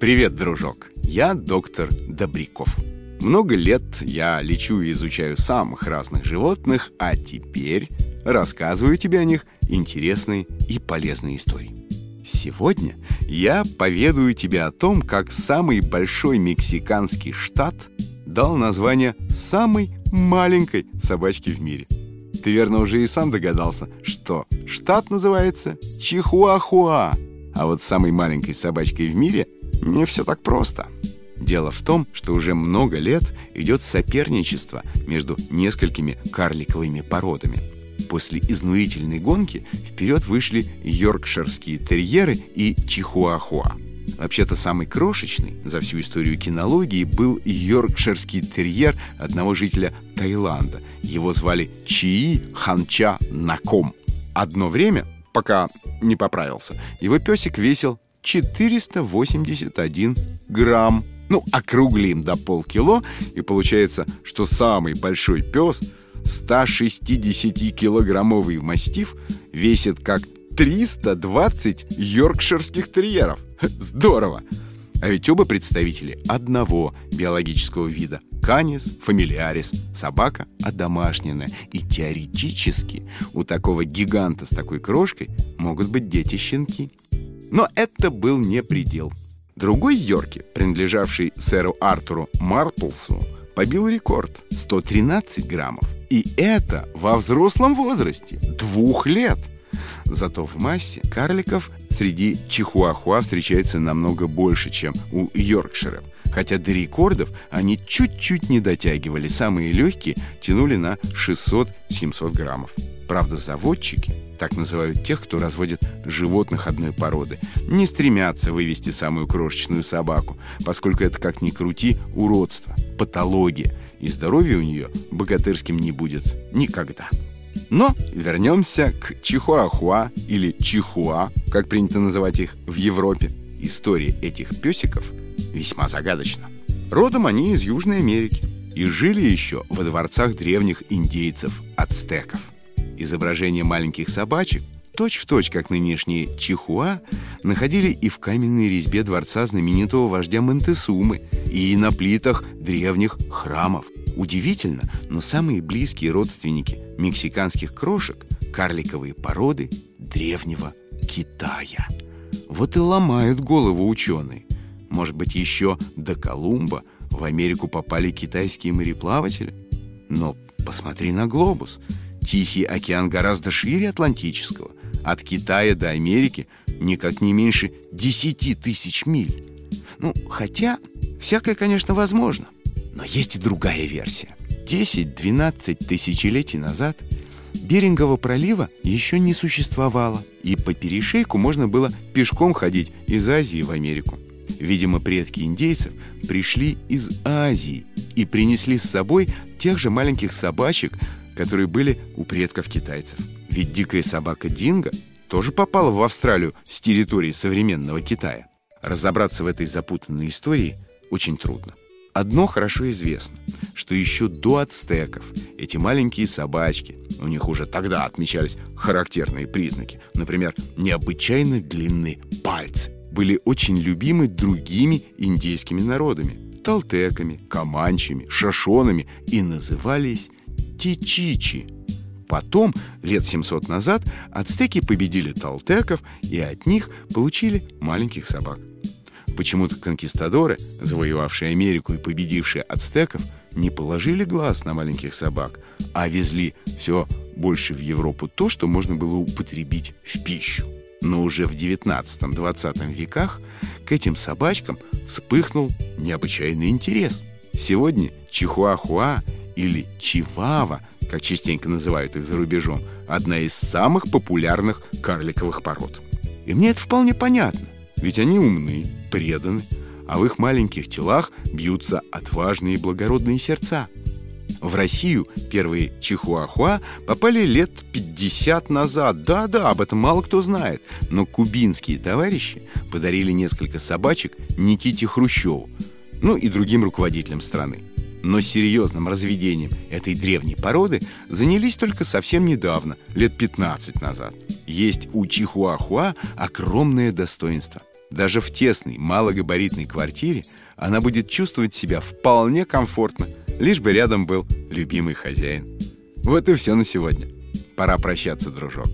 Привет, дружок! Я доктор Добряков. Много лет я лечу и изучаю самых разных животных, а теперь рассказываю тебе о них интересные и полезные истории. Сегодня я поведаю тебе о том, как самый большой мексиканский штат дал название самой маленькой собачке в мире. Ты, верно, уже и сам догадался, что штат называется Чихуахуа. А вот самой маленькой собачкой в мире не все так просто. Дело в том, что уже много лет идет соперничество между несколькими карликовыми породами. После изнурительной гонки вперед вышли йоркширские терьеры и чихуахуа. Вообще-то самый крошечный за всю историю кинологии был йоркширский терьер одного жителя Таиланда. Его звали Чии Ханча Наком. Одно время, пока не поправился, его песик весил 481 грамм. Ну, округлим до полкило, и получается, что самый большой пес, 160-килограммовый мастиф, весит как 320 йоркширских терьеров. Здорово! А ведь оба представители одного биологического вида – канис, фамилиарис, собака одомашненная. И теоретически у такого гиганта с такой крошкой могут быть дети-щенки. Но это был не предел. Другой Йорки, принадлежавший сэру Артуру Марплсу, побил рекорд – 113 граммов. И это во взрослом возрасте – двух лет. Зато в массе карликов среди чихуахуа встречается намного больше, чем у йоркширов. Хотя до рекордов они чуть-чуть не дотягивали. Самые легкие тянули на 600-700 граммов. Правда, заводчики, так называют тех, кто разводит животных одной породы, не стремятся вывести самую крошечную собаку, поскольку это, как ни крути, уродство, патология, и здоровье у нее богатырским не будет никогда. Но вернемся к Чихуахуа или Чихуа, как принято называть их в Европе. История этих песиков весьма загадочна. Родом они из Южной Америки и жили еще во дворцах древних индейцев, ацтеков. Изображения маленьких собачек, точь-в-точь, точь, как нынешние Чихуа, находили и в каменной резьбе дворца знаменитого вождя Монтесумы, и на плитах древних храмов. Удивительно, но самые близкие родственники мексиканских крошек – карликовые породы древнего Китая. Вот и ломают голову ученые. Может быть, еще до Колумба в Америку попали китайские мореплаватели? Но посмотри на глобус. Тихий океан гораздо шире Атлантического. От Китая до Америки никак не меньше 10 тысяч миль. Ну, хотя, всякое, конечно, возможно. Но есть и другая версия. 10-12 тысячелетий назад Берингового пролива еще не существовало, и по перешейку можно было пешком ходить из Азии в Америку. Видимо, предки индейцев пришли из Азии и принесли с собой тех же маленьких собачек, которые были у предков китайцев. Ведь дикая собака Динго тоже попала в Австралию с территории современного Китая. Разобраться в этой запутанной истории очень трудно. Одно хорошо известно, что еще до ацтеков эти маленькие собачки, у них уже тогда отмечались характерные признаки, например, необычайно длинные пальцы, были очень любимы другими индейскими народами – талтеками, команчами, шашонами и назывались тичичи. Потом, лет 700 назад, ацтеки победили талтеков и от них получили маленьких собак. Почему-то конкистадоры, завоевавшие Америку и победившие ацтеков, не положили глаз на маленьких собак, а везли все больше в Европу то, что можно было употребить в пищу. Но уже в 19-20 веках к этим собачкам вспыхнул необычайный интерес. Сегодня чихуахуа или чивава, как частенько называют их за рубежом, одна из самых популярных карликовых пород. И мне это вполне понятно, ведь они умны, преданы, а в их маленьких телах бьются отважные и благородные сердца. В Россию первые чихуахуа попали лет 50 назад. Да-да, об этом мало кто знает. Но кубинские товарищи подарили несколько собачек Никите Хрущеву, ну и другим руководителям страны. Но серьезным разведением этой древней породы занялись только совсем недавно, лет 15 назад. Есть у Чихуахуа огромное достоинство. Даже в тесной, малогабаритной квартире она будет чувствовать себя вполне комфортно, лишь бы рядом был любимый хозяин. Вот и все на сегодня. Пора прощаться, дружок.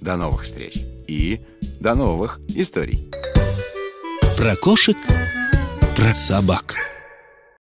До новых встреч и до новых историй. Про кошек, про собак.